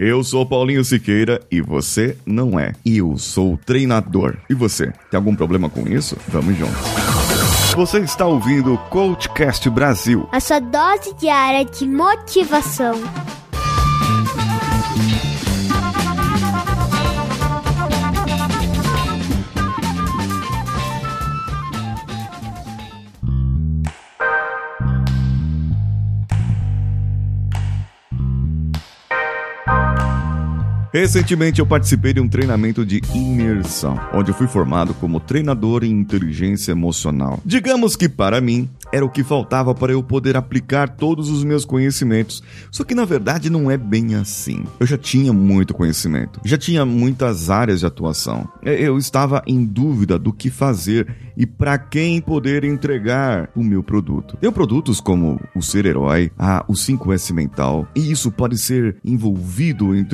Eu sou Paulinho Siqueira e você não é. Eu sou treinador. E você, tem algum problema com isso? Vamos junto. Você está ouvindo o Coachcast Brasil. A sua dose diária de motivação. Recentemente eu participei de um treinamento de imersão, onde eu fui formado como treinador em inteligência emocional. Digamos que para mim era o que faltava para eu poder aplicar todos os meus conhecimentos. Só que na verdade não é bem assim. Eu já tinha muito conhecimento, já tinha muitas áreas de atuação. Eu estava em dúvida do que fazer e para quem poder entregar o meu produto. Tenho produtos como o Ser Herói, a, o 5S Mental, e isso pode ser envolvido em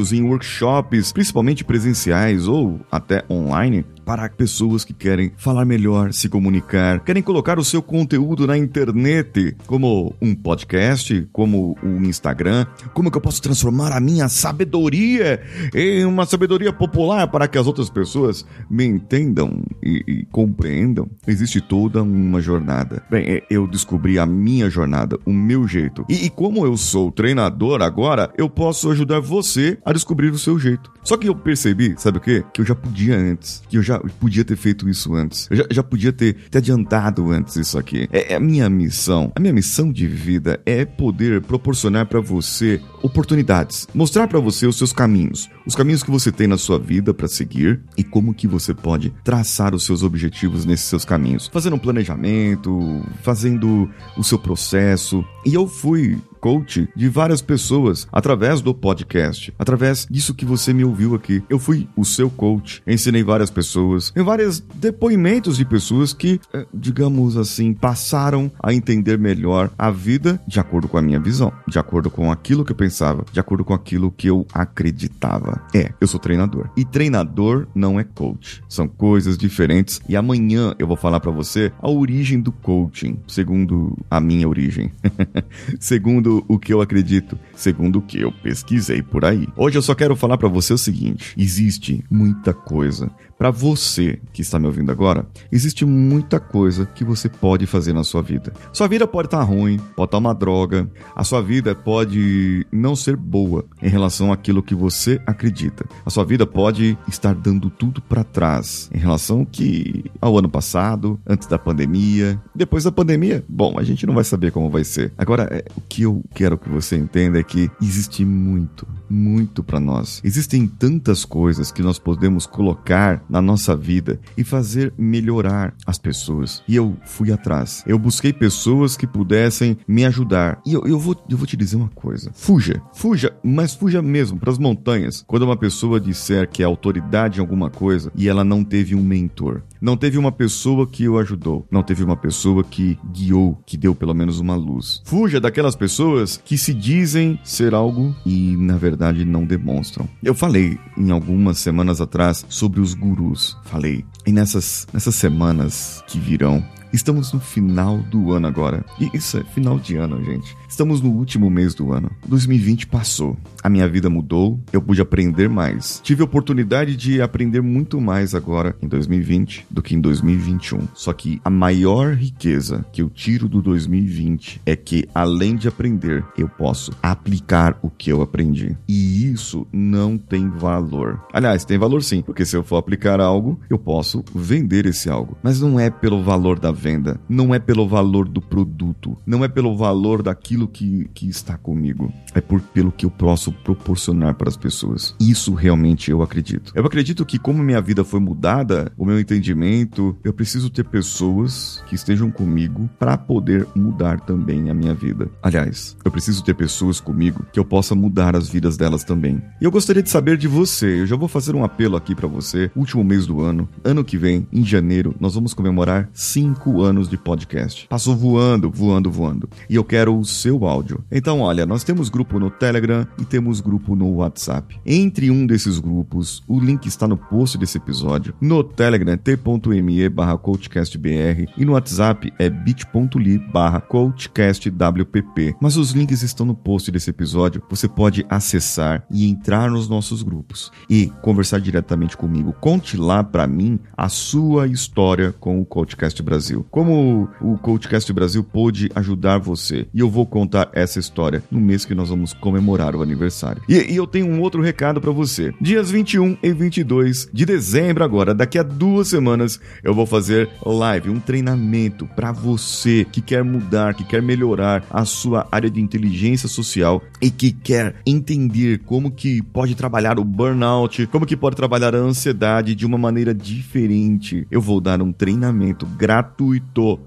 treinamentos em workshops, principalmente presenciais ou até online, para pessoas que querem falar melhor, se comunicar, querem colocar o seu conteúdo na internet, como um podcast, como um Instagram, como que eu posso transformar a minha sabedoria em uma sabedoria popular para que as outras pessoas me entendam e, e compreendam. Existe toda uma jornada. Bem, é, eu descobri a minha jornada, o meu jeito. E, e como eu sou treinador agora, eu posso ajudar você a descobrir o seu jeito. Só que eu percebi, sabe o quê? Que eu já podia antes, que eu já podia ter feito isso antes. Eu já, já podia ter, ter adiantado antes isso aqui. É, é, a minha missão. A minha missão de vida é poder proporcionar para você oportunidades, mostrar para você os seus caminhos, os caminhos que você tem na sua vida para seguir e como que você pode traçar os seus objetivos nesses seus caminhos, fazendo um planejamento, fazendo o seu processo. E eu fui coach de várias pessoas através do podcast, através disso que você me ouviu aqui. Eu fui o seu coach, ensinei várias pessoas, em vários depoimentos de pessoas que, eh, digamos assim, passaram a entender melhor a vida de acordo com a minha visão, de acordo com aquilo que eu pensava, de acordo com aquilo que eu acreditava. É, eu sou treinador. E treinador não é coach. São coisas diferentes e amanhã eu vou falar para você a origem do coaching, segundo a minha origem. segundo segundo o que eu acredito, segundo o que eu pesquisei por aí. Hoje eu só quero falar para você o seguinte: existe muita coisa para você que está me ouvindo agora, existe muita coisa que você pode fazer na sua vida. Sua vida pode estar tá ruim, pode estar tá uma droga, a sua vida pode não ser boa em relação àquilo que você acredita. A sua vida pode estar dando tudo para trás em relação que ao ano passado, antes da pandemia, depois da pandemia. Bom, a gente não vai saber como vai ser. Agora, é, o que eu quero que você entenda é que existe muito, muito para nós. Existem tantas coisas que nós podemos colocar na nossa vida e fazer melhorar as pessoas. E eu fui atrás. Eu busquei pessoas que pudessem me ajudar. E eu, eu, vou, eu vou te dizer uma coisa: fuja, fuja, mas fuja mesmo para as montanhas. Quando uma pessoa disser que é autoridade em alguma coisa e ela não teve um mentor, não teve uma pessoa que o ajudou, não teve uma pessoa que guiou, que deu pelo menos uma luz. Fuja daquelas pessoas que se dizem ser algo e na verdade não demonstram. Eu falei em algumas semanas atrás sobre os gurus falei. E nessas, nessas semanas que virão, Estamos no final do ano agora. E isso é final de ano, gente. Estamos no último mês do ano. 2020 passou. A minha vida mudou, eu pude aprender mais. Tive a oportunidade de aprender muito mais agora em 2020 do que em 2021. Só que a maior riqueza que eu tiro do 2020 é que, além de aprender, eu posso aplicar o que eu aprendi. E isso não tem valor. Aliás, tem valor sim, porque se eu for aplicar algo, eu posso vender esse algo. Mas não é pelo valor da venda, não é pelo valor do produto, não é pelo valor daquilo que, que está comigo, é por, pelo que eu posso proporcionar para as pessoas. Isso realmente eu acredito. Eu acredito que, como minha vida foi mudada, o meu entendimento, eu preciso ter pessoas que estejam comigo para poder mudar também a minha vida. Aliás, eu preciso ter pessoas comigo que eu possa mudar as vidas delas também. E eu gostaria de saber de você. Eu já vou fazer um apelo aqui para você. Último mês do ano, ano que vem, em janeiro, nós vamos comemorar cinco cinco anos de podcast. Passou voando, voando, voando. E eu quero o seu áudio. Então, olha, nós temos grupo no Telegram e temos grupo no WhatsApp. Entre um desses grupos, o link está no post desse episódio. No Telegram, t.me barra coachcastbr e no WhatsApp é bit.ly barra coachcastwpp. Mas os links estão no post desse episódio. Você pode acessar e entrar nos nossos grupos e conversar diretamente comigo. Conte lá para mim a sua história com o Coachcast Brasil. Como o Coachcast Brasil pôde ajudar você. E eu vou contar essa história no mês que nós vamos comemorar o aniversário. E, e eu tenho um outro recado para você. Dias 21 e 22 de dezembro agora, daqui a duas semanas, eu vou fazer live, um treinamento para você que quer mudar, que quer melhorar a sua área de inteligência social e que quer entender como que pode trabalhar o burnout, como que pode trabalhar a ansiedade de uma maneira diferente. Eu vou dar um treinamento gratuito,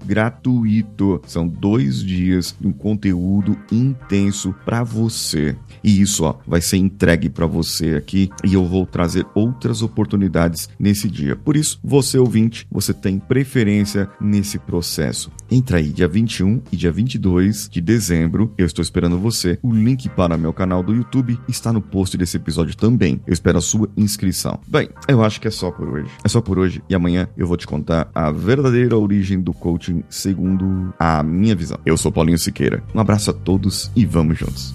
gratuito. São dois dias de um conteúdo intenso para você. E isso ó, vai ser entregue para você aqui e eu vou trazer outras oportunidades nesse dia. Por isso, você ouvinte, você tem preferência nesse processo. Entra aí dia 21 e dia 22 de dezembro. Eu estou esperando você. O link para meu canal do YouTube está no post desse episódio também. Eu espero a sua inscrição. Bem, eu acho que é só por hoje. É só por hoje e amanhã eu vou te contar a verdadeira origem do coaching segundo a minha visão. Eu sou Paulinho Siqueira. Um abraço a todos e vamos juntos.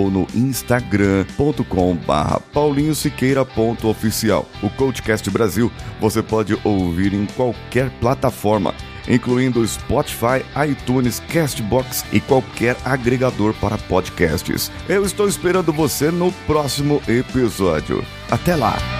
ou no instagram.com/barra Paulinho Siqueira oficial. O Coachcast Brasil você pode ouvir em qualquer plataforma, incluindo Spotify, iTunes, Castbox e qualquer agregador para podcasts. Eu estou esperando você no próximo episódio. Até lá!